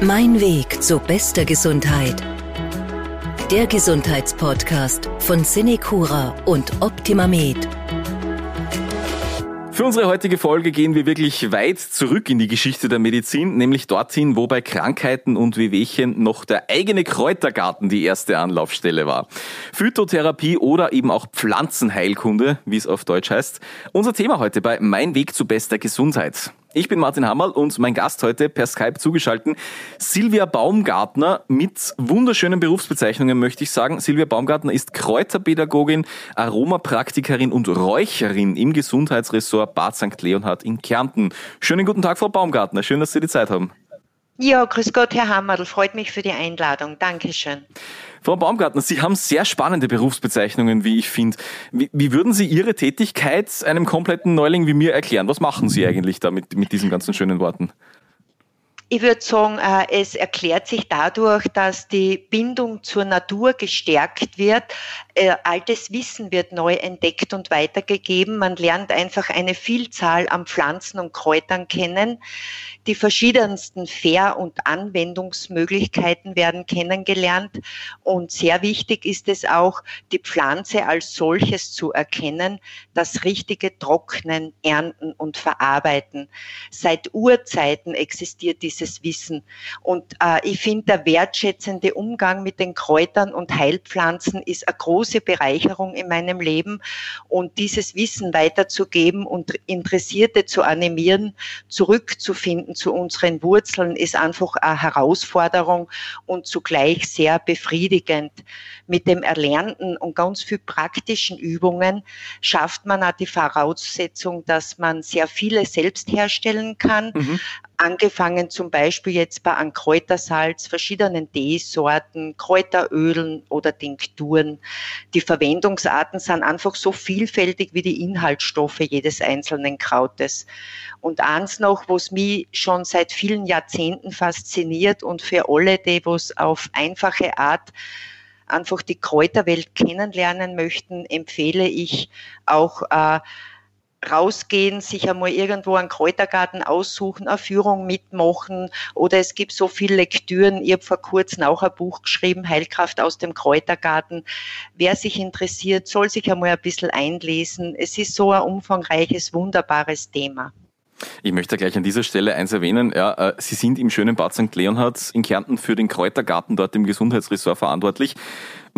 Mein Weg zu bester Gesundheit. Der Gesundheitspodcast von Cinecura und OptimaMed. Für unsere heutige Folge gehen wir wirklich weit zurück in die Geschichte der Medizin, nämlich dorthin, wo bei Krankheiten und Wehwehchen noch der eigene Kräutergarten die erste Anlaufstelle war. Phytotherapie oder eben auch Pflanzenheilkunde, wie es auf Deutsch heißt. Unser Thema heute bei Mein Weg zu bester Gesundheit. Ich bin Martin Hammerl und mein Gast heute per Skype zugeschalten, Silvia Baumgartner mit wunderschönen Berufsbezeichnungen, möchte ich sagen. Silvia Baumgartner ist Kräuterpädagogin, Aromapraktikerin und Räucherin im Gesundheitsressort Bad St. Leonhard in Kärnten. Schönen guten Tag, Frau Baumgartner. Schön, dass Sie die Zeit haben. Ja, grüß Gott, Herr Hammerl. Freut mich für die Einladung. Dankeschön. Frau Baumgartner, Sie haben sehr spannende Berufsbezeichnungen, wie ich finde. Wie, wie, würden Sie Ihre Tätigkeit einem kompletten Neuling wie mir erklären? Was machen Sie eigentlich da mit, mit diesen ganzen schönen Worten? Ich würde sagen, äh, es erklärt sich dadurch, dass die Bindung zur Natur gestärkt wird. Äh, altes Wissen wird neu entdeckt und weitergegeben. Man lernt einfach eine Vielzahl an Pflanzen und Kräutern kennen. Die verschiedensten Fair- und Anwendungsmöglichkeiten werden kennengelernt. Und sehr wichtig ist es auch, die Pflanze als solches zu erkennen, das richtige Trocknen, Ernten und Verarbeiten. Seit Urzeiten existiert dieses Wissen. Und äh, ich finde, der wertschätzende Umgang mit den Kräutern und Heilpflanzen ist eine große Bereicherung in meinem Leben. Und dieses Wissen weiterzugeben und Interessierte zu animieren, zurückzufinden zu unseren Wurzeln ist einfach eine Herausforderung und zugleich sehr befriedigend. Mit dem Erlernten und ganz viel praktischen Übungen schafft man auch die Voraussetzung, dass man sehr viele selbst herstellen kann. Mhm angefangen zum Beispiel jetzt bei einem Kräutersalz, verschiedenen Teesorten, Kräuterölen oder Tinkturen. Die Verwendungsarten sind einfach so vielfältig wie die Inhaltsstoffe jedes einzelnen Krautes. Und eins noch, was mich schon seit vielen Jahrzehnten fasziniert und für alle, die was auf einfache Art einfach die Kräuterwelt kennenlernen möchten, empfehle ich auch äh, rausgehen, sich einmal irgendwo einen Kräutergarten aussuchen, eine Führung mitmachen oder es gibt so viele Lektüren. Ich habe vor kurzem auch ein Buch geschrieben, Heilkraft aus dem Kräutergarten. Wer sich interessiert, soll sich einmal ein bisschen einlesen. Es ist so ein umfangreiches, wunderbares Thema. Ich möchte gleich an dieser Stelle eins erwähnen. Ja, äh, Sie sind im schönen Bad St. Leonhard in Kärnten für den Kräutergarten dort im Gesundheitsressort verantwortlich.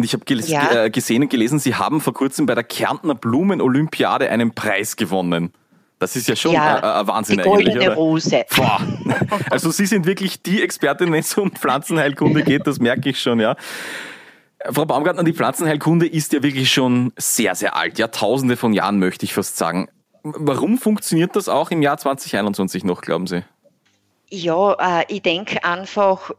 Und ich habe ja. Äh, gesehen und gelesen, Sie haben vor kurzem bei der Kärntner Blumenolympiade einen Preis gewonnen. Das ist ja schon ja, ein, ein Wahnsinn die goldene. Oder? Rose. Boah. Also Sie sind wirklich die Expertin, wenn es um Pflanzenheilkunde geht, das merke ich schon, ja. Frau Baumgartner, die Pflanzenheilkunde ist ja wirklich schon sehr, sehr alt. Jahrtausende von Jahren möchte ich fast sagen. Warum funktioniert das auch im Jahr 2021 noch, glauben Sie? Ja, äh, ich denke einfach,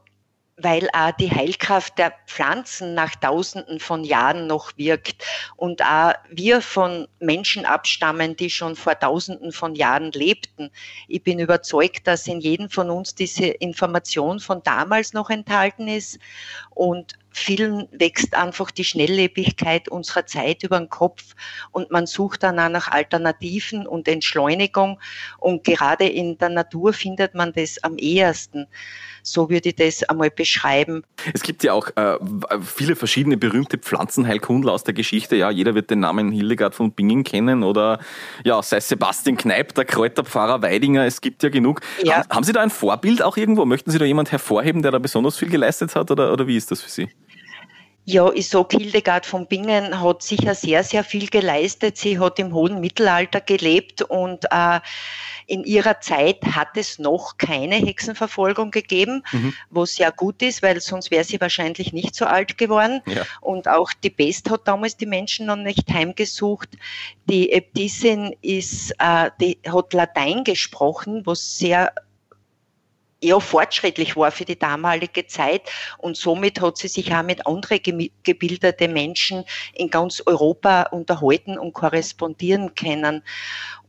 weil auch die Heilkraft der Pflanzen nach Tausenden von Jahren noch wirkt und auch wir von Menschen abstammen, die schon vor Tausenden von Jahren lebten. Ich bin überzeugt, dass in jedem von uns diese Information von damals noch enthalten ist und vielen wächst einfach die Schnelllebigkeit unserer Zeit über den Kopf und man sucht dann auch nach Alternativen und Entschleunigung und gerade in der Natur findet man das am ehesten. So würde ich das einmal beschreiben. Es gibt ja auch äh, viele verschiedene berühmte Pflanzenheilkundler aus der Geschichte. Ja, jeder wird den Namen Hildegard von Bingen kennen oder ja, sei Sebastian Kneip, der Kräuterpfarrer Weidinger. Es gibt ja genug. Ja. Haben, haben Sie da ein Vorbild auch irgendwo? Möchten Sie da jemand hervorheben, der da besonders viel geleistet hat oder, oder wie ist das für Sie? Ja, ich sag, Hildegard von Bingen hat sicher sehr, sehr viel geleistet. Sie hat im hohen Mittelalter gelebt und äh, in ihrer Zeit hat es noch keine Hexenverfolgung gegeben, mhm. was sehr gut ist, weil sonst wäre sie wahrscheinlich nicht so alt geworden. Ja. Und auch die Pest hat damals die Menschen noch nicht heimgesucht. Die Äbtissin ist, äh, die hat Latein gesprochen, was sehr eher fortschrittlich war für die damalige Zeit und somit hat sie sich auch mit anderen gebildete Menschen in ganz Europa unterhalten und korrespondieren können.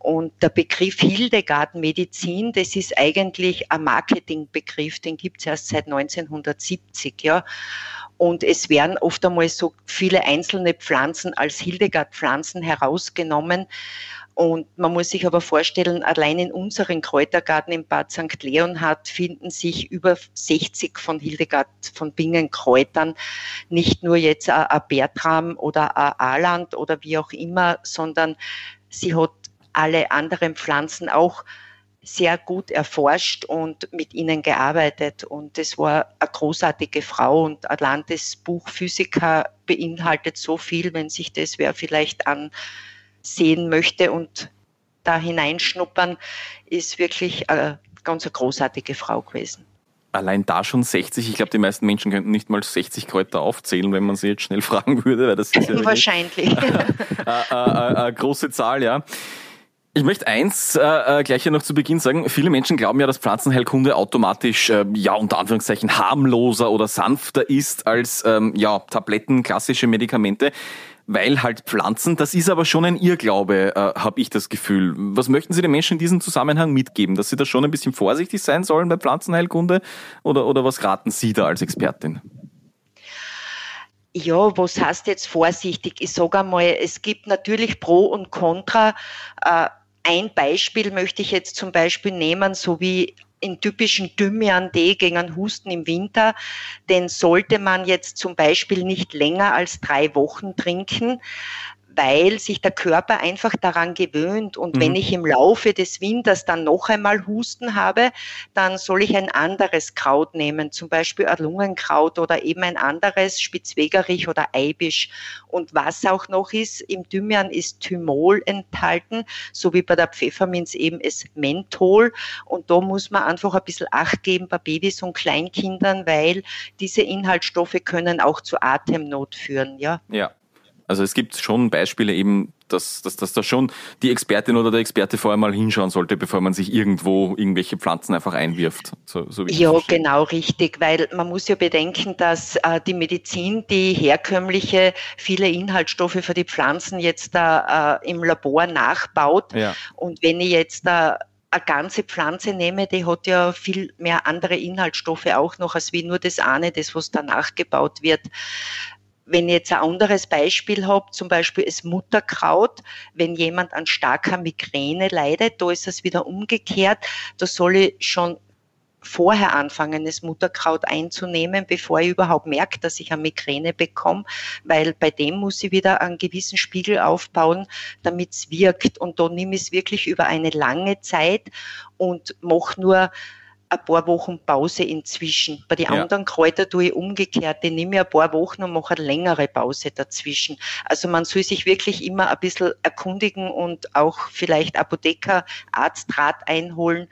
Und der Begriff Hildegard Medizin, das ist eigentlich ein Marketingbegriff, den gibt es erst seit 1970, ja. Und es werden oft einmal so viele einzelne Pflanzen als Hildegard-Pflanzen herausgenommen. Und man muss sich aber vorstellen, allein in unseren Kräutergarten in Bad St. Leonhard finden sich über 60 von Hildegard von Bingen Kräutern. Nicht nur jetzt ein Bertram oder ein Aland oder wie auch immer, sondern sie hat alle anderen Pflanzen auch sehr gut erforscht und mit ihnen gearbeitet. Und es war eine großartige Frau und Atlantis Buch Physiker beinhaltet so viel, wenn sich das wer vielleicht ansehen möchte und da hineinschnuppern, ist wirklich eine ganz eine großartige Frau gewesen. Allein da schon 60. Ich glaube, die meisten Menschen könnten nicht mal 60 Kräuter aufzählen, wenn man sie jetzt schnell fragen würde, weil das ist ja wahrscheinlich eine große Zahl, ja. Ich möchte eins äh, äh, gleich hier noch zu Beginn sagen. Viele Menschen glauben ja, dass Pflanzenheilkunde automatisch, äh, ja, unter Anführungszeichen harmloser oder sanfter ist als, ähm, ja, Tabletten, klassische Medikamente. Weil halt Pflanzen, das ist aber schon ein Irrglaube, äh, habe ich das Gefühl. Was möchten Sie den Menschen in diesem Zusammenhang mitgeben? Dass sie da schon ein bisschen vorsichtig sein sollen bei Pflanzenheilkunde? Oder, oder was raten Sie da als Expertin? Ja, was heißt jetzt vorsichtig? Ich sage einmal, es gibt natürlich Pro und Contra. Äh, ein Beispiel möchte ich jetzt zum Beispiel nehmen, so wie in typischen Thymian-Tee gegen Husten im Winter, den sollte man jetzt zum Beispiel nicht länger als drei Wochen trinken, weil sich der Körper einfach daran gewöhnt. Und mhm. wenn ich im Laufe des Winters dann noch einmal Husten habe, dann soll ich ein anderes Kraut nehmen, zum Beispiel ein Lungenkraut oder eben ein anderes Spitzwegerich oder Eibisch. Und was auch noch ist, im Thymian ist Thymol enthalten, so wie bei der Pfefferminz eben es Menthol. Und da muss man einfach ein bisschen Acht geben bei Babys und Kleinkindern, weil diese Inhaltsstoffe können auch zu Atemnot führen. Ja. Ja. Also es gibt schon Beispiele eben, dass, dass, dass da schon die Expertin oder der Experte vorher mal hinschauen sollte, bevor man sich irgendwo irgendwelche Pflanzen einfach einwirft. So, so ja, genau richtig, weil man muss ja bedenken, dass äh, die Medizin, die herkömmliche, viele Inhaltsstoffe für die Pflanzen jetzt da äh, im Labor nachbaut. Ja. Und wenn ich jetzt da eine ganze Pflanze nehme, die hat ja viel mehr andere Inhaltsstoffe auch noch, als wie nur das eine, das was da nachgebaut wird. Wenn ich jetzt ein anderes Beispiel habe, zum Beispiel das Mutterkraut, wenn jemand an starker Migräne leidet, da ist es wieder umgekehrt, da soll ich schon vorher anfangen, das Mutterkraut einzunehmen, bevor ich überhaupt merke, dass ich eine Migräne bekomme, weil bei dem muss ich wieder einen gewissen Spiegel aufbauen, damit es wirkt. Und da nehme ich es wirklich über eine lange Zeit und mache nur ein paar Wochen Pause inzwischen. Bei den ja. anderen Kräutern tue ich umgekehrt. Die nehme ich ein paar Wochen und mache eine längere Pause dazwischen. Also man soll sich wirklich immer ein bisschen erkundigen und auch vielleicht Apotheker, Arztrat einholen,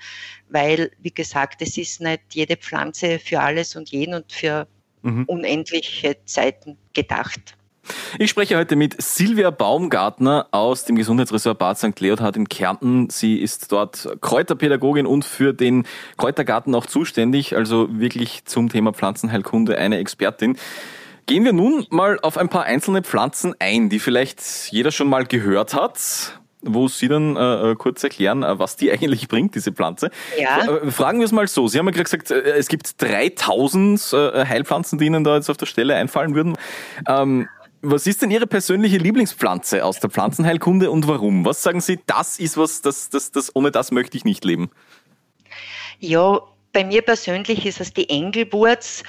weil, wie gesagt, es ist nicht jede Pflanze für alles und jeden und für mhm. unendliche Zeiten gedacht. Ich spreche heute mit Silvia Baumgartner aus dem Gesundheitsressort Bad St. Leothard in Kärnten. Sie ist dort Kräuterpädagogin und für den Kräutergarten auch zuständig, also wirklich zum Thema Pflanzenheilkunde eine Expertin. Gehen wir nun mal auf ein paar einzelne Pflanzen ein, die vielleicht jeder schon mal gehört hat wo Sie dann äh, äh kurz erklären, äh, was die eigentlich bringt, diese Pflanze. Ja. Äh, fragen wir es mal so. Sie haben ja gerade gesagt, es gibt 3000 äh, Heilpflanzen, die Ihnen da jetzt auf der Stelle einfallen würden. Ähm, was ist denn Ihre persönliche Lieblingspflanze aus der Pflanzenheilkunde und warum? Was sagen Sie, das ist was, das, das, das, ohne das möchte ich nicht leben? Ja, bei mir persönlich ist es die Engelwurz.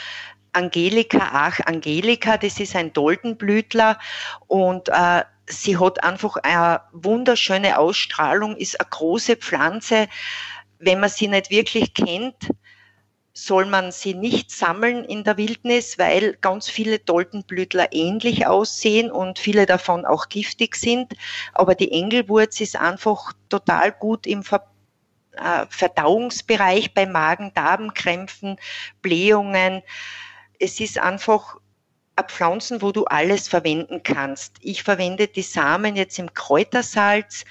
Angelika, ach, Angelika, das ist ein Doldenblütler und äh, sie hat einfach eine wunderschöne Ausstrahlung, ist eine große Pflanze. Wenn man sie nicht wirklich kennt, soll man sie nicht sammeln in der Wildnis, weil ganz viele Doldenblütler ähnlich aussehen und viele davon auch giftig sind. Aber die Engelwurz ist einfach total gut im Ver äh, Verdauungsbereich bei Magen-Darm-Krämpfen, Blähungen. Es ist einfach ein Pflanzen, wo du alles verwenden kannst. Ich verwende die Samen jetzt im Kräutersalz,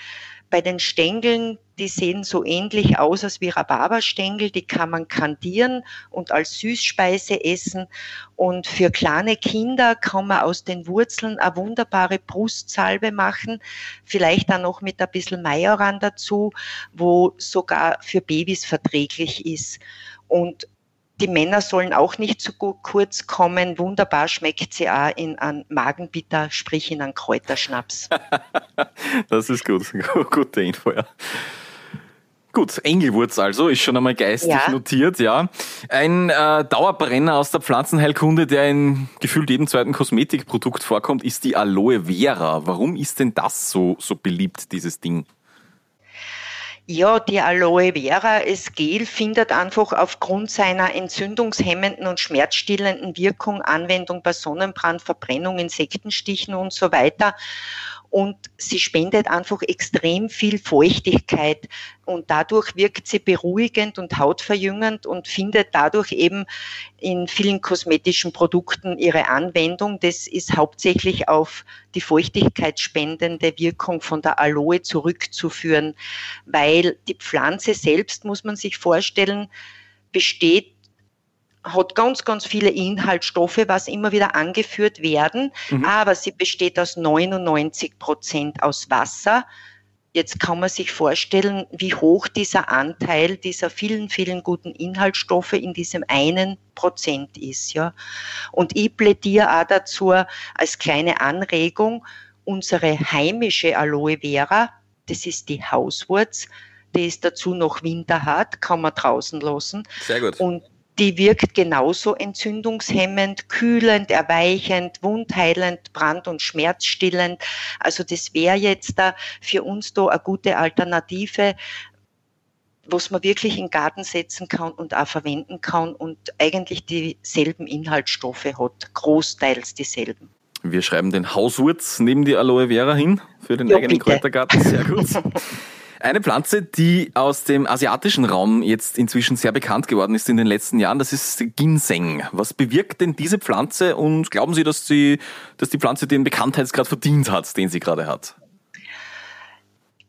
bei den Stängeln, die sehen so ähnlich aus als wie Rhabarberstängel, die kann man kandieren und als Süßspeise essen. Und für kleine Kinder kann man aus den Wurzeln eine wunderbare Brustsalbe machen, vielleicht dann noch mit ein bisschen Majoran dazu, wo sogar für Babys verträglich ist. Und die Männer sollen auch nicht zu kurz kommen. Wunderbar schmeckt sie auch in einem Magenbitter, sprich in einem Kräuterschnaps. das ist gut. Gute Info, ja. Gut, Engelwurz also, ist schon einmal geistig ja. notiert, ja. Ein äh, Dauerbrenner aus der Pflanzenheilkunde, der in gefühlt jedem zweiten Kosmetikprodukt vorkommt, ist die Aloe Vera. Warum ist denn das so, so beliebt, dieses Ding? Ja, die Aloe Vera, das Gel, findet einfach aufgrund seiner entzündungshemmenden und schmerzstillenden Wirkung Anwendung bei Sonnenbrand, Verbrennung, Insektenstichen und so weiter und sie spendet einfach extrem viel Feuchtigkeit und dadurch wirkt sie beruhigend und hautverjüngend und findet dadurch eben in vielen kosmetischen Produkten ihre Anwendung. Das ist hauptsächlich auf die feuchtigkeitsspendende Wirkung von der Aloe zurückzuführen, weil die Pflanze selbst, muss man sich vorstellen, besteht hat ganz, ganz viele Inhaltsstoffe, was immer wieder angeführt werden, mhm. aber sie besteht aus 99 Prozent aus Wasser. Jetzt kann man sich vorstellen, wie hoch dieser Anteil dieser vielen, vielen guten Inhaltsstoffe in diesem einen Prozent ist, ja. Und ich plädiere auch dazu als kleine Anregung, unsere heimische Aloe Vera, das ist die Hauswurz, die ist dazu noch winterhart, kann man draußen lassen. Sehr gut. Und die wirkt genauso entzündungshemmend, kühlend, erweichend, wundheilend, brand- und schmerzstillend. Also das wäre jetzt da für uns da eine gute Alternative, was man wirklich in den Garten setzen kann und auch verwenden kann und eigentlich dieselben Inhaltsstoffe hat, großteils dieselben. Wir schreiben den Hauswurz neben die Aloe Vera hin für den ja, eigenen bitte. Kräutergarten. Sehr gut. Eine Pflanze, die aus dem asiatischen Raum jetzt inzwischen sehr bekannt geworden ist in den letzten Jahren, das ist Ginseng. Was bewirkt denn diese Pflanze und glauben Sie, dass, sie, dass die Pflanze den Bekanntheitsgrad verdient hat, den sie gerade hat?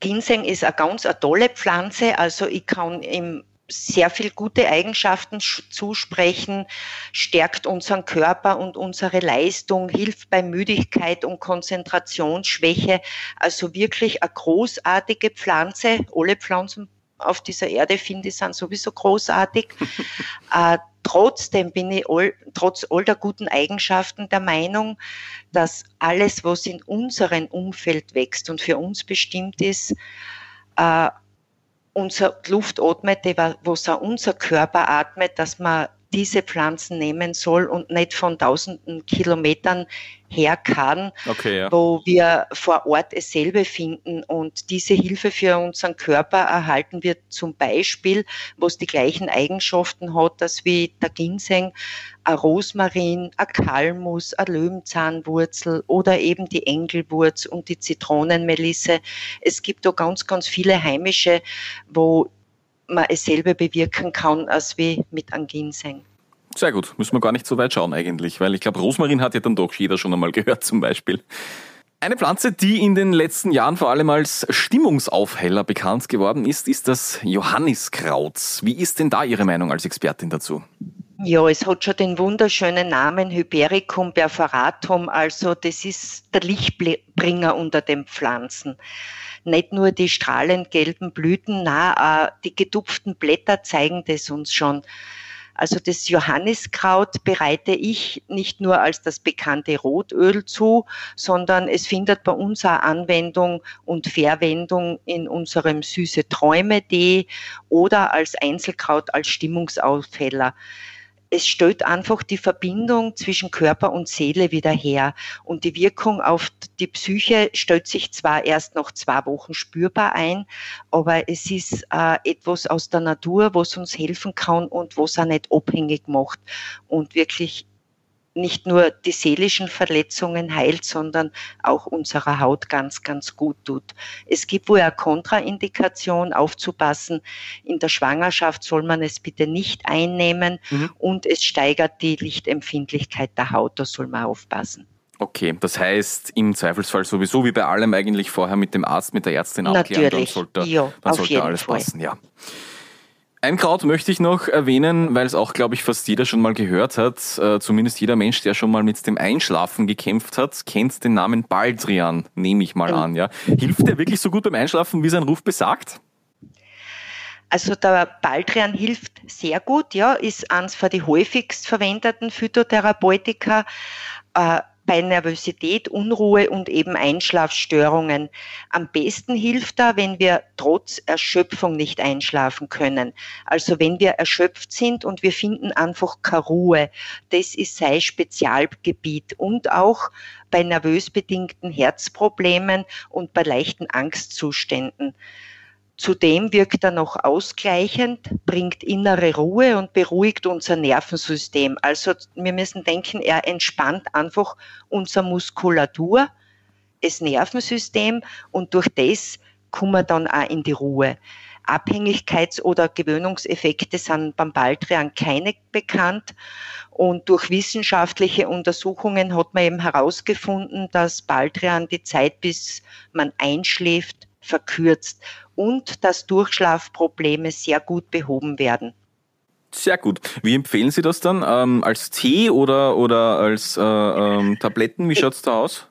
Ginseng ist eine ganz eine tolle Pflanze. Also ich kann im sehr viel gute Eigenschaften zusprechen, stärkt unseren Körper und unsere Leistung, hilft bei Müdigkeit und Konzentrationsschwäche. Also wirklich eine großartige Pflanze. Alle Pflanzen auf dieser Erde finde ich sind sowieso großartig. äh, trotzdem bin ich all, trotz all der guten Eigenschaften der Meinung, dass alles, was in unserem Umfeld wächst und für uns bestimmt ist, äh, unser Luft atmet, was auch unser Körper atmet, dass man diese Pflanzen nehmen soll und nicht von tausenden Kilometern her kann, okay, ja. wo wir vor Ort es selber finden. Und diese Hilfe für unseren Körper erhalten wir zum Beispiel, wo es die gleichen Eigenschaften hat, dass wie der Ginseng, ein Rosmarin, ein Kalmus, ein Löwenzahnwurzel oder eben die Engelwurz und die Zitronenmelisse. Es gibt da ganz, ganz viele heimische, wo man es selber bewirken kann, als wie mit einem Ginseng. Sehr gut, müssen wir gar nicht so weit schauen eigentlich, weil ich glaube, Rosmarin hat ja dann doch jeder schon einmal gehört zum Beispiel. Eine Pflanze, die in den letzten Jahren vor allem als Stimmungsaufheller bekannt geworden ist, ist das Johanniskraut. Wie ist denn da Ihre Meinung als Expertin dazu? Ja, es hat schon den wunderschönen Namen Hypericum perforatum, also das ist der Lichtbringer unter den Pflanzen. Nicht nur die strahlend gelben Blüten, na, die getupften Blätter zeigen das uns schon. Also das Johanniskraut bereite ich nicht nur als das bekannte Rotöl zu, sondern es findet bei uns auch Anwendung und Verwendung in unserem süße Träume Tee oder als Einzelkraut als Stimmungsaufheller es stellt einfach die Verbindung zwischen Körper und Seele wieder her. Und die Wirkung auf die Psyche stellt sich zwar erst nach zwei Wochen spürbar ein, aber es ist äh, etwas aus der Natur, was uns helfen kann und was auch nicht abhängig macht und wirklich nicht nur die seelischen Verletzungen heilt, sondern auch unserer Haut ganz, ganz gut tut. Es gibt wohl eine Kontraindikation aufzupassen. In der Schwangerschaft soll man es bitte nicht einnehmen mhm. und es steigert die Lichtempfindlichkeit der Haut. Da soll man aufpassen. Okay, das heißt im Zweifelsfall sowieso wie bei allem eigentlich vorher mit dem Arzt, mit der Ärztin abklären, Natürlich. dann sollte, ja, dann sollte alles Fall. passen. Ja. Ein Kraut möchte ich noch erwähnen, weil es auch, glaube ich, fast jeder schon mal gehört hat. Äh, zumindest jeder Mensch, der schon mal mit dem Einschlafen gekämpft hat, kennt den Namen Baldrian, nehme ich mal an. Ja. Hilft der wirklich so gut beim Einschlafen, wie sein Ruf besagt? Also der Baldrian hilft sehr gut, ja, ist eines von die häufigst verwendeten Phytotherapeutika. Äh, bei Nervosität, Unruhe und eben Einschlafstörungen. Am besten hilft da, wenn wir trotz Erschöpfung nicht einschlafen können. Also wenn wir erschöpft sind und wir finden einfach keine Ruhe. Das ist sein Spezialgebiet und auch bei nervös bedingten Herzproblemen und bei leichten Angstzuständen. Zudem wirkt er noch ausgleichend, bringt innere Ruhe und beruhigt unser Nervensystem. Also wir müssen denken, er entspannt einfach unsere Muskulatur, das Nervensystem und durch das kommen wir dann auch in die Ruhe. Abhängigkeits- oder Gewöhnungseffekte sind beim Baldrian keine bekannt. Und durch wissenschaftliche Untersuchungen hat man eben herausgefunden, dass Baldrian die Zeit, bis man einschläft, verkürzt und dass Durchschlafprobleme sehr gut behoben werden. Sehr gut. Wie empfehlen Sie das dann? Ähm, als Tee oder, oder als äh, ähm, Tabletten? Wie schaut's da aus?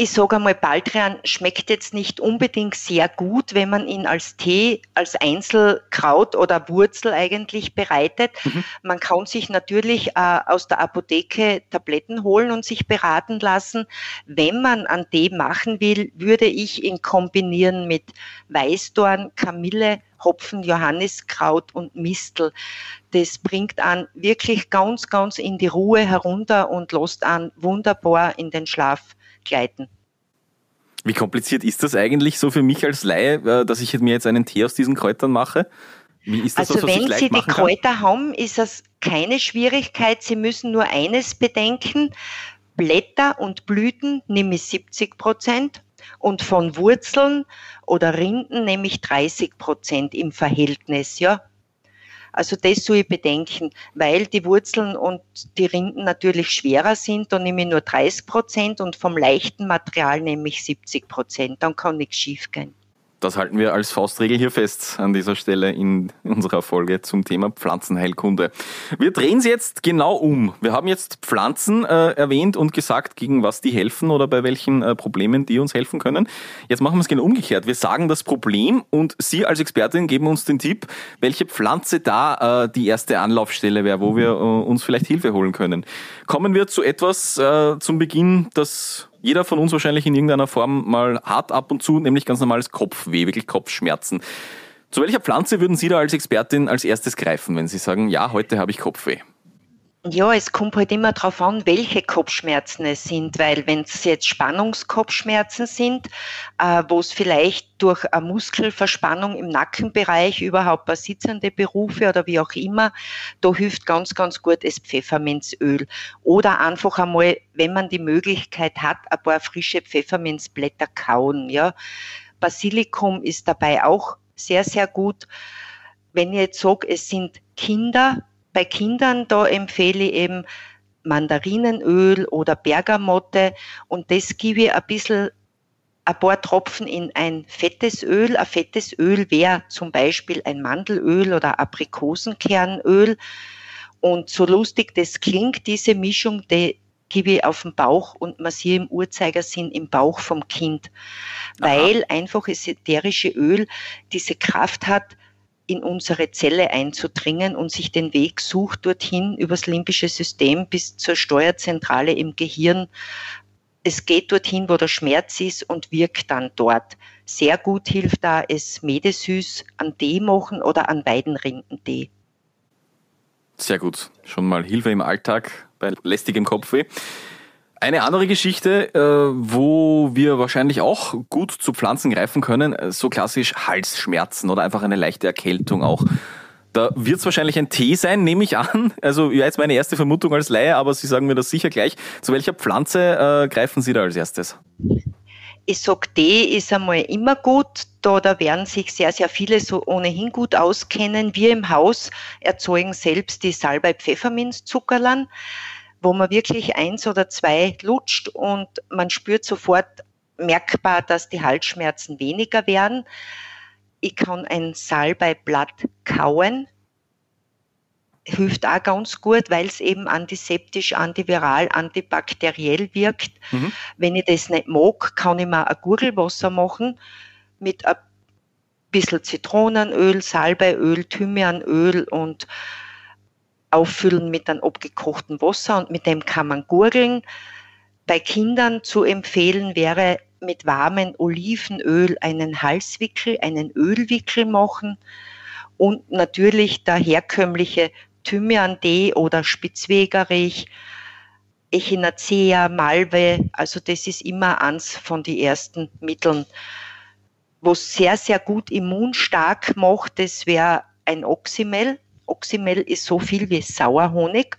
Ich sage einmal, Baldrian schmeckt jetzt nicht unbedingt sehr gut, wenn man ihn als Tee, als Einzelkraut oder Wurzel eigentlich bereitet. Mhm. Man kann sich natürlich äh, aus der Apotheke Tabletten holen und sich beraten lassen. Wenn man einen Tee machen will, würde ich ihn kombinieren mit Weißdorn, Kamille, Hopfen, Johanniskraut und Mistel. Das bringt an wirklich ganz, ganz in die Ruhe herunter und lässt an wunderbar in den Schlaf gleiten. Wie kompliziert ist das eigentlich so für mich als Laie, äh, dass ich mir jetzt einen Tee aus diesen Kräutern mache? Wie ist das also was wenn Sie die Kräuter kann? haben, ist das keine Schwierigkeit. Sie müssen nur eines bedenken. Blätter und Blüten nehme ich 70 Prozent und von Wurzeln oder Rinden nehme ich 30 Prozent im Verhältnis, ja. Also das soll ich bedenken, weil die Wurzeln und die Rinden natürlich schwerer sind, dann nehme ich nur 30 Prozent und vom leichten Material nehme ich 70 Prozent. Dann kann nichts schiefgehen. Das halten wir als Faustregel hier fest an dieser Stelle in unserer Folge zum Thema Pflanzenheilkunde. Wir drehen es jetzt genau um. Wir haben jetzt Pflanzen äh, erwähnt und gesagt, gegen was die helfen oder bei welchen äh, Problemen die uns helfen können. Jetzt machen wir es genau umgekehrt. Wir sagen das Problem und Sie als Expertin geben uns den Tipp, welche Pflanze da äh, die erste Anlaufstelle wäre, wo wir äh, uns vielleicht Hilfe holen können. Kommen wir zu etwas äh, zum Beginn, das jeder von uns wahrscheinlich in irgendeiner Form mal hat ab und zu, nämlich ganz normales Kopfweh, wirklich Kopfschmerzen. Zu welcher Pflanze würden Sie da als Expertin als erstes greifen, wenn Sie sagen, ja, heute habe ich Kopfweh? Ja, es kommt halt immer darauf an, welche Kopfschmerzen es sind, weil wenn es jetzt Spannungskopfschmerzen sind, äh, wo es vielleicht durch eine Muskelverspannung im Nackenbereich überhaupt bei sitzende Berufe oder wie auch immer, da hilft ganz, ganz gut das Pfefferminzöl. Oder einfach einmal, wenn man die Möglichkeit hat, ein paar frische Pfefferminzblätter kauen, ja. Basilikum ist dabei auch sehr, sehr gut. Wenn ich jetzt sage, es sind Kinder, bei Kindern, da empfehle ich eben Mandarinenöl oder Bergamotte und das gebe ich ein bisschen ein paar Tropfen in ein fettes Öl. Ein fettes Öl wäre zum Beispiel ein Mandelöl oder Aprikosenkernöl. Und so lustig das klingt, diese Mischung, die gebe ich auf den Bauch und massiere im Uhrzeigersinn im Bauch vom Kind, weil Aha. einfach das ätherische Öl diese Kraft hat, in unsere Zelle einzudringen und sich den Weg sucht dorthin übers limbische System bis zur Steuerzentrale im Gehirn. Es geht dorthin, wo der Schmerz ist und wirkt dann dort. Sehr gut hilft da es Medesüß an Tee machen oder an Weidenrindentee. Sehr gut. Schon mal Hilfe im Alltag bei lästigem Kopfweh. Eine andere Geschichte, äh, wo wir wahrscheinlich auch gut zu Pflanzen greifen können, äh, so klassisch Halsschmerzen oder einfach eine leichte Erkältung auch. Da wird es wahrscheinlich ein Tee sein, nehme ich an. Also ja, jetzt meine erste Vermutung als Laie, aber Sie sagen mir das sicher gleich. Zu welcher Pflanze äh, greifen Sie da als erstes? Ich sag, Tee ist einmal immer gut. Da, da werden sich sehr, sehr viele so ohnehin gut auskennen. Wir im Haus erzeugen selbst die Salbei-Pfefferminzzuckerlern wo man wirklich eins oder zwei lutscht und man spürt sofort merkbar, dass die Halsschmerzen weniger werden. Ich kann ein Salbeiblatt kauen, hilft auch ganz gut, weil es eben antiseptisch, antiviral, antibakteriell wirkt. Mhm. Wenn ich das nicht mag, kann ich mir ein Gurgelwasser machen mit ein bisschen Zitronenöl, Salbeiöl, Thymianöl und auffüllen mit einem abgekochten Wasser und mit dem kann man gurgeln. Bei Kindern zu empfehlen wäre mit warmem Olivenöl einen Halswickel, einen Ölwickel machen und natürlich der herkömmliche Thymian-D oder Spitzwegerich, Echinacea, Malve, also das ist immer eins von den ersten Mitteln. Was sehr, sehr gut immunstark macht, das wäre ein Oxymel. Oxymel ist so viel wie Sauerhonig,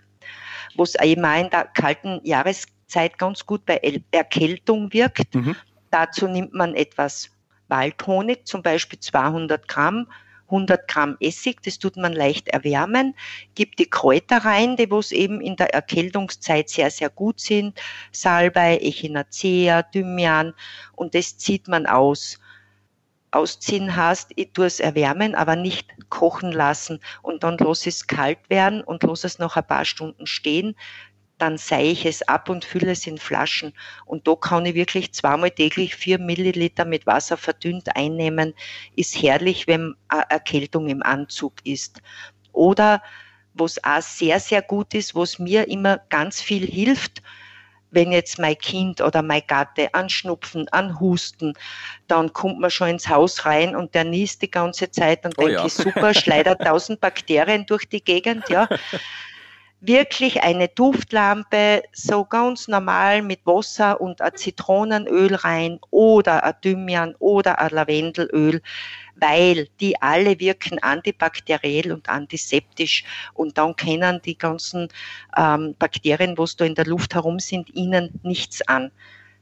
was auch in der kalten Jahreszeit ganz gut bei Erkältung wirkt. Mhm. Dazu nimmt man etwas Waldhonig, zum Beispiel 200 Gramm, 100 Gramm Essig, das tut man leicht erwärmen, gibt die Kräuter rein, die was eben in der Erkältungszeit sehr, sehr gut sind, Salbei, Echinacea, Thymian und das zieht man aus. Ausziehen heißt, ich tue es erwärmen, aber nicht kochen lassen und dann lasse es kalt werden und lasse es noch ein paar Stunden stehen dann sei ich es ab und fülle es in Flaschen. Und da kann ich wirklich zweimal täglich vier Milliliter mit Wasser verdünnt einnehmen. Ist herrlich, wenn Erkältung im Anzug ist. Oder was auch sehr, sehr gut ist, was mir immer ganz viel hilft, wenn jetzt mein Kind oder mein Gatte anschnupfen, anhusten, dann kommt man schon ins Haus rein und der niest die ganze Zeit und oh denke ja. ich, super, schleudert tausend Bakterien durch die Gegend, ja. wirklich eine Duftlampe so ganz normal mit Wasser und ein Zitronenöl rein oder ein Thymian oder ein Lavendelöl, weil die alle wirken antibakteriell und antiseptisch und dann können die ganzen ähm, Bakterien, was da in der Luft herum sind, ihnen nichts an.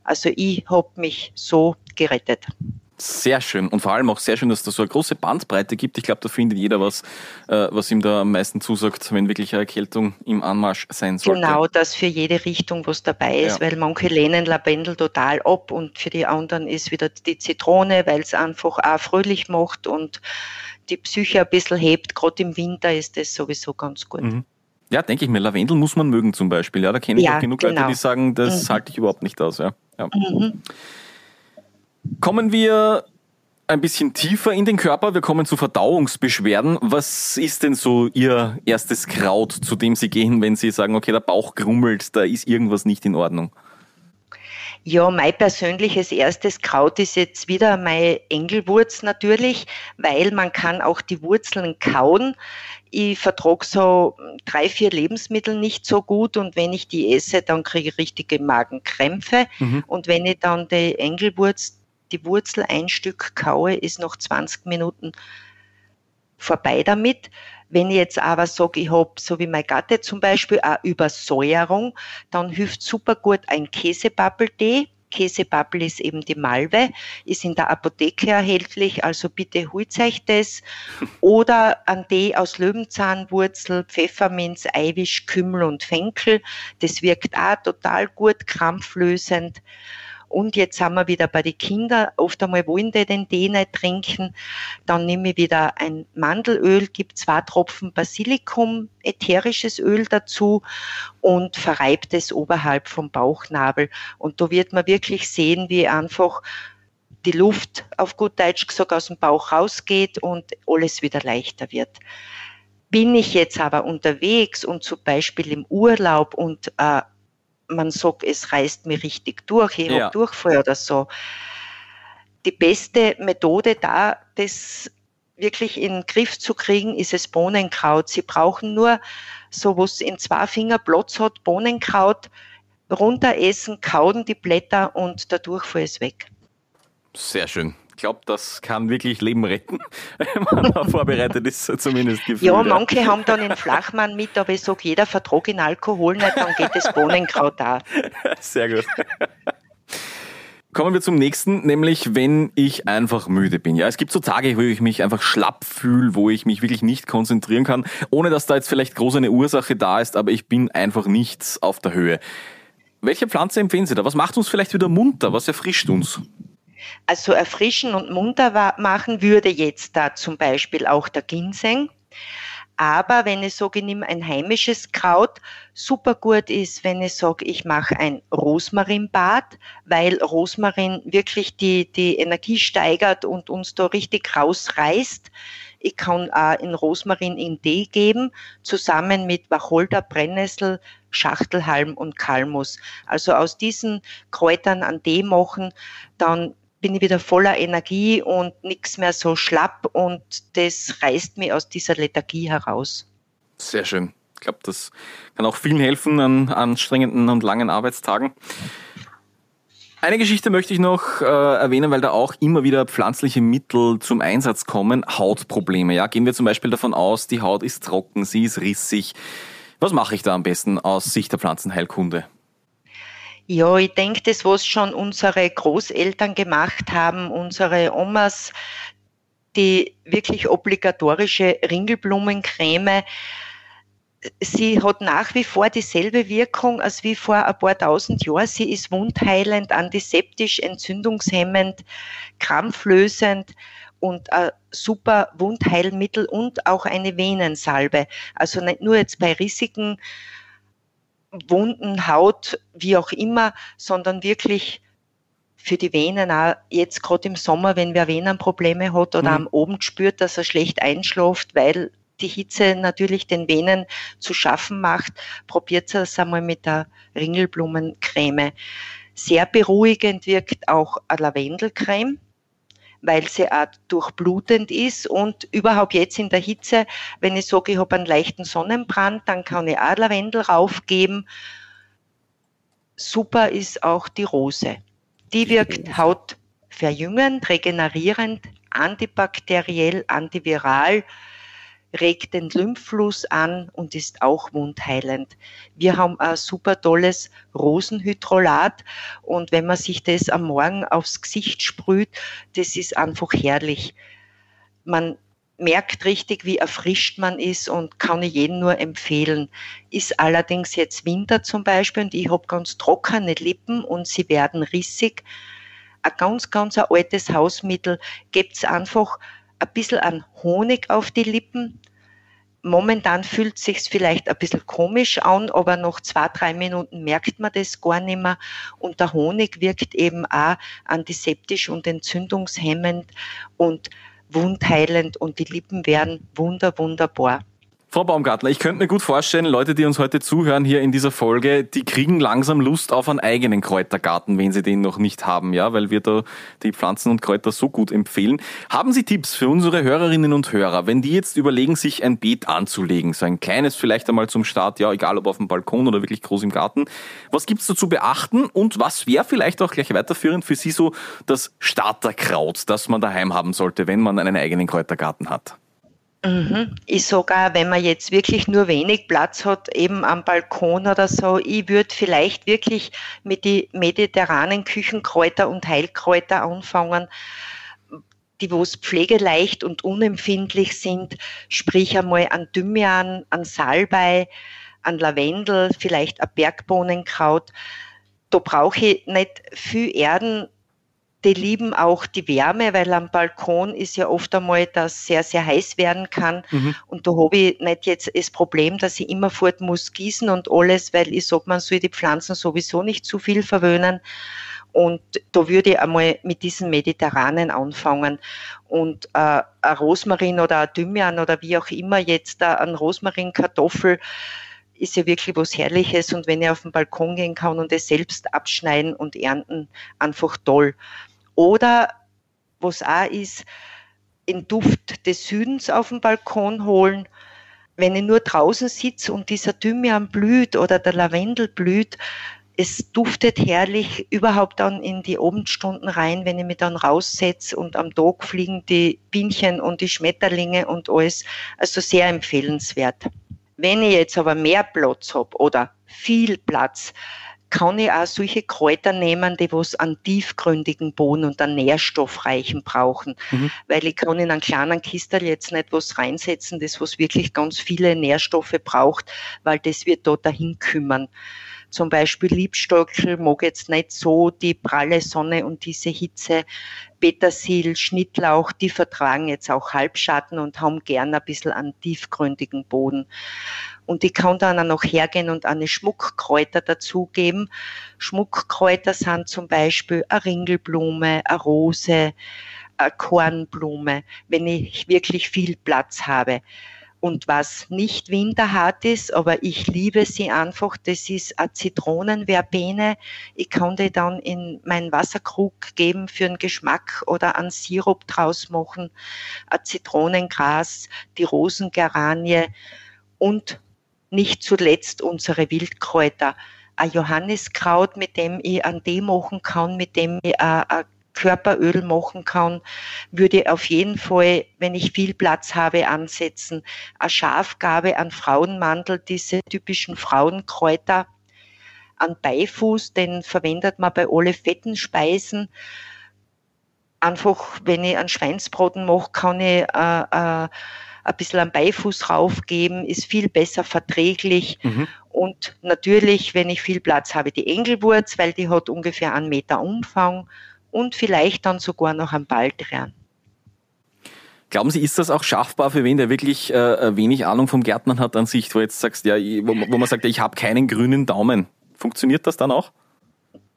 Also ich habe mich so gerettet. Sehr schön und vor allem auch sehr schön, dass da so eine große Bandbreite gibt. Ich glaube, da findet jeder was, äh, was ihm da am meisten zusagt, wenn wirklich eine Erkältung im Anmarsch sein sollte. Genau, das für jede Richtung was dabei ist, ja. weil manche lehnen Lavendel total ab und für die anderen ist wieder die Zitrone, weil es einfach auch fröhlich macht und die Psyche ein bisschen hebt. Gerade im Winter ist das sowieso ganz gut. Mhm. Ja, denke ich mir. Lavendel muss man mögen zum Beispiel. Ja, da kenne ich ja, auch genug genau. Leute, die sagen, das mhm. halte ich überhaupt nicht aus. Ja. ja. Mhm. Kommen wir ein bisschen tiefer in den Körper. Wir kommen zu Verdauungsbeschwerden. Was ist denn so Ihr erstes Kraut, zu dem Sie gehen, wenn Sie sagen, okay, der Bauch grummelt, da ist irgendwas nicht in Ordnung? Ja, mein persönliches erstes Kraut ist jetzt wieder meine Engelwurz natürlich, weil man kann auch die Wurzeln kauen. Ich vertrage so drei, vier Lebensmittel nicht so gut und wenn ich die esse, dann kriege ich richtige Magenkrämpfe. Mhm. Und wenn ich dann die Engelwurz die Wurzel ein Stück kaue, ist noch 20 Minuten vorbei damit. Wenn ich jetzt aber sage, ich habe, so wie mein Gatte zum Beispiel, eine Übersäuerung, dann hilft super gut ein Käsebubble-Tee. Käsebubble ist eben die Malve, ist in der Apotheke erhältlich, also bitte holt euch das. Oder ein Tee aus Löwenzahnwurzel, Pfefferminz, Eiwisch, Kümmel und Fenkel. Das wirkt auch total gut krampflösend. Und jetzt sind wir wieder bei den Kindern. Oft einmal wollen die den Tee nicht trinken. Dann nehme ich wieder ein Mandelöl, gebe zwei Tropfen Basilikum, ätherisches Öl dazu und verreibt es oberhalb vom Bauchnabel. Und da wird man wirklich sehen, wie einfach die Luft auf gut Deutsch gesagt aus dem Bauch rausgeht und alles wieder leichter wird. Bin ich jetzt aber unterwegs und zum Beispiel im Urlaub und äh, man sagt, es reißt mir richtig durch, ich ja. habe Durchfall oder so. Die beste Methode da, das wirklich in den Griff zu kriegen, ist es Bohnenkraut. Sie brauchen nur so, was in zwei Finger Platz hat, Bohnenkraut, runteressen, kauen die Blätter und der Durchfall ist weg. Sehr schön glaube, das kann wirklich Leben retten, wenn man vorbereitet ist, zumindest gefühlt. Ja, manche haben dann einen Flachmann mit, aber ich sage, jeder vertrag in Alkohol nicht, dann geht das Bohnenkraut da. Sehr gut. Kommen wir zum nächsten, nämlich wenn ich einfach müde bin. Ja, es gibt so Tage, wo ich mich einfach schlapp fühle, wo ich mich wirklich nicht konzentrieren kann, ohne dass da jetzt vielleicht groß eine Ursache da ist, aber ich bin einfach nicht auf der Höhe. Welche Pflanze empfehlen Sie da? Was macht uns vielleicht wieder munter? Was erfrischt uns? Also erfrischen und munter machen würde jetzt da zum Beispiel auch der Ginseng. Aber wenn ich sage, ich nehme ein heimisches Kraut, super gut ist, wenn ich sage, ich mache ein Rosmarinbad, weil Rosmarin wirklich die, die Energie steigert und uns da richtig rausreißt. Ich kann auch in Rosmarin in Tee geben, zusammen mit Wacholder, Brennnessel, Schachtelhalm und Kalmus. Also aus diesen Kräutern an Tee machen, dann bin ich wieder voller Energie und nichts mehr so schlapp und das reißt mich aus dieser Lethargie heraus. Sehr schön. Ich glaube, das kann auch vielen helfen an anstrengenden und langen Arbeitstagen. Eine Geschichte möchte ich noch äh, erwähnen, weil da auch immer wieder pflanzliche Mittel zum Einsatz kommen. Hautprobleme. Ja, gehen wir zum Beispiel davon aus, die Haut ist trocken, sie ist rissig. Was mache ich da am besten aus Sicht der Pflanzenheilkunde? Ja, ich denke, das, was schon unsere Großeltern gemacht haben, unsere Omas, die wirklich obligatorische Ringelblumencreme, sie hat nach wie vor dieselbe Wirkung als wie vor ein paar tausend Jahren. Sie ist wundheilend, antiseptisch, entzündungshemmend, krampflösend und ein super Wundheilmittel und auch eine Venensalbe. Also nicht nur jetzt bei Risiken Wunden, Haut, wie auch immer, sondern wirklich für die Venen auch jetzt gerade im Sommer, wenn wer Venenprobleme hat oder mhm. am Abend spürt, dass er schlecht einschläft, weil die Hitze natürlich den Venen zu schaffen macht, probiert es einmal mit der Ringelblumencreme. Sehr beruhigend wirkt auch eine Lavendelcreme weil sie auch durchblutend ist und überhaupt jetzt in der Hitze, wenn ich sage, ich habe einen leichten Sonnenbrand, dann kann ich auch Lavendel raufgeben. Super ist auch die Rose. Die wirkt hautverjüngend, regenerierend, antibakteriell, antiviral, regt den Lymphfluss an und ist auch wundheilend. Wir haben ein super tolles Rosenhydrolat und wenn man sich das am Morgen aufs Gesicht sprüht, das ist einfach herrlich. Man merkt richtig, wie erfrischt man ist und kann ich jedem nur empfehlen. Ist allerdings jetzt Winter zum Beispiel und ich habe ganz trockene Lippen und sie werden rissig. Ein ganz, ganz ein altes Hausmittel. Gebt's einfach ein bisschen an Honig auf die Lippen. Momentan fühlt sich's vielleicht ein bisschen komisch an, aber nach zwei, drei Minuten merkt man das gar nicht mehr. Und der Honig wirkt eben auch antiseptisch und entzündungshemmend und wundheilend und die Lippen werden wunder, wunderbar. Frau Baumgartner, ich könnte mir gut vorstellen, Leute, die uns heute zuhören hier in dieser Folge, die kriegen langsam Lust auf einen eigenen Kräutergarten, wenn sie den noch nicht haben, ja, weil wir da die Pflanzen und Kräuter so gut empfehlen. Haben Sie Tipps für unsere Hörerinnen und Hörer, wenn die jetzt überlegen, sich ein Beet anzulegen, so ein kleines vielleicht einmal zum Start, ja, egal ob auf dem Balkon oder wirklich groß im Garten. Was gibt's da zu beachten und was wäre vielleicht auch gleich weiterführend für Sie so das Starterkraut, das man daheim haben sollte, wenn man einen eigenen Kräutergarten hat? Mhm. Ich sogar, wenn man jetzt wirklich nur wenig Platz hat, eben am Balkon oder so, ich würde vielleicht wirklich mit die mediterranen Küchenkräuter und Heilkräuter anfangen, die wo es pflegeleicht und unempfindlich sind, sprich einmal an Thymian, an Salbei, an Lavendel, vielleicht ein Bergbohnenkraut. Da brauche ich nicht viel Erden, die lieben auch die Wärme, weil am Balkon ist ja oft einmal, dass sehr, sehr heiß werden kann. Mhm. Und da habe ich nicht jetzt das Problem, dass ich immer fort muss gießen und alles, weil ich sage, man soll die Pflanzen sowieso nicht zu viel verwöhnen. Und da würde ich einmal mit diesen Mediterranen anfangen. Und äh, ein Rosmarin oder ein Thymian oder wie auch immer jetzt äh, ein Rosmarin-Kartoffel ist ja wirklich was Herrliches. Und wenn ich auf den Balkon gehen kann und es selbst abschneiden und ernten, einfach toll. Oder was auch ist, den Duft des Südens auf dem Balkon holen. Wenn ich nur draußen sitze und dieser Thymian blüht oder der Lavendel blüht, es duftet herrlich überhaupt dann in die Abendstunden rein, wenn ich mich dann raussetze und am Tag fliegen die Bienchen und die Schmetterlinge und alles. Also sehr empfehlenswert. Wenn ich jetzt aber mehr Platz habe oder viel Platz, kann ich auch solche Kräuter nehmen, die was an tiefgründigen Boden und an nährstoffreichen brauchen. Mhm. Weil ich kann in einen kleinen Kistel jetzt nicht was reinsetzen, das was wirklich ganz viele Nährstoffe braucht, weil das wird dort dahin kümmern. Zum Beispiel Liebstöckel mag jetzt nicht so die pralle Sonne und diese Hitze. Petersil, Schnittlauch, die vertragen jetzt auch Halbschatten und haben gern ein bisschen einen tiefgründigen Boden. Und ich kann dann auch noch hergehen und eine Schmuckkräuter dazugeben. Schmuckkräuter sind zum Beispiel eine Ringelblume, eine Rose, eine Kornblume, wenn ich wirklich viel Platz habe. Und was nicht winterhart ist, aber ich liebe sie einfach, das ist eine Zitronenverbene. Ich kann die dann in meinen Wasserkrug geben für einen Geschmack oder einen Sirup draus machen. Ein Zitronengras, die Rosengeranie und nicht zuletzt unsere Wildkräuter. Ein Johanniskraut, mit dem ich einen Tee machen kann, mit dem ich ein Körperöl machen kann, würde auf jeden Fall, wenn ich viel Platz habe, ansetzen. Eine Schafgabe an Frauenmantel, diese typischen Frauenkräuter. An Beifuß, den verwendet man bei alle fetten Speisen. Einfach, wenn ich einen Schweinsbraten mache, kann ich äh, äh, ein bisschen einen Beifuß raufgeben, ist viel besser verträglich. Mhm. Und natürlich, wenn ich viel Platz habe, die Engelwurz, weil die hat ungefähr einen Meter Umfang und vielleicht dann sogar noch ein Baldrian. Glauben Sie, ist das auch schaffbar für wen, der wirklich äh, äh wenig Ahnung vom Gärtnern hat an sich, wo jetzt sagst, ja, wo, wo man sagt, ich habe keinen grünen Daumen. Funktioniert das dann auch?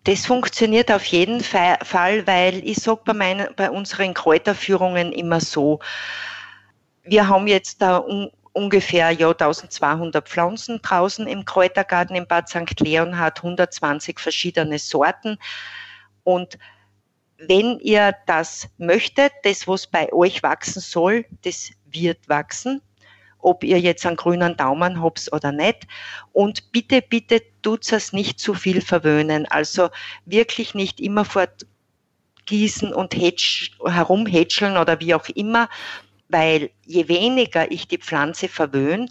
Das funktioniert auf jeden Fall, weil ich sage bei, meinen, bei unseren Kräuterführungen immer so, wir haben jetzt da un, ungefähr ja, 1200 Pflanzen draußen im Kräutergarten in Bad St. Leonhard, 120 verschiedene Sorten und wenn ihr das möchtet, das, was bei euch wachsen soll, das wird wachsen. Ob ihr jetzt einen grünen Daumen habt oder nicht. Und bitte, bitte tut es nicht zu viel verwöhnen. Also wirklich nicht immer fort gießen und herumhätscheln oder wie auch immer, weil je weniger ich die Pflanze verwöhne,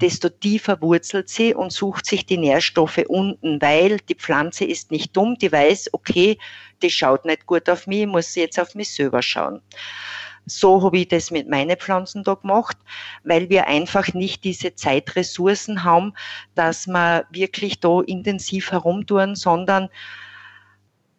desto tiefer wurzelt sie und sucht sich die Nährstoffe unten, weil die Pflanze ist nicht dumm, die weiß, okay, die schaut nicht gut auf mich, ich muss jetzt auf mich selber schauen. So habe ich das mit meinen Pflanzen da gemacht, weil wir einfach nicht diese Zeitressourcen haben, dass wir wirklich da intensiv herumtun, sondern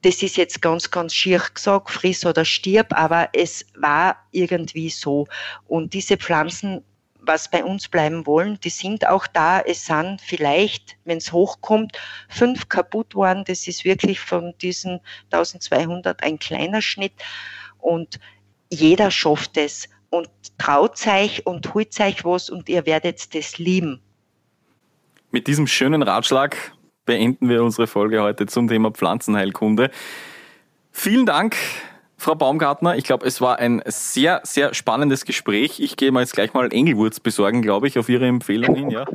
das ist jetzt ganz, ganz schier gesagt, friss oder stirb, aber es war irgendwie so. Und diese Pflanzen, was bei uns bleiben wollen, die sind auch da. Es sind vielleicht, wenn es hochkommt, fünf kaputt worden. Das ist wirklich von diesen 1200 ein kleiner Schnitt. Und jeder schafft es. Und traut euch und holt euch was und ihr werdet das lieben. Mit diesem schönen Ratschlag beenden wir unsere Folge heute zum Thema Pflanzenheilkunde. Vielen Dank, Frau Baumgartner. Ich glaube, es war ein sehr, sehr spannendes Gespräch. Ich gehe mal jetzt gleich mal Engelwurz besorgen, glaube ich, auf Ihre Empfehlung hin, ja.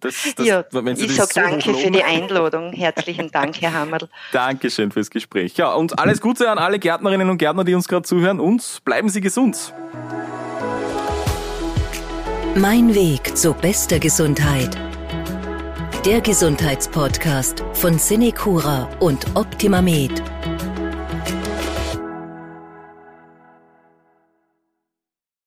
Das, das, ja, ich sage so danke für die Einladung. Herzlichen Dank, Herr Hammerl. Dankeschön fürs Gespräch. Ja, und alles Gute an alle Gärtnerinnen und Gärtner, die uns gerade zuhören und bleiben Sie gesund. Mein Weg zu bester Gesundheit der Gesundheitspodcast von Cinecura und Optimamed.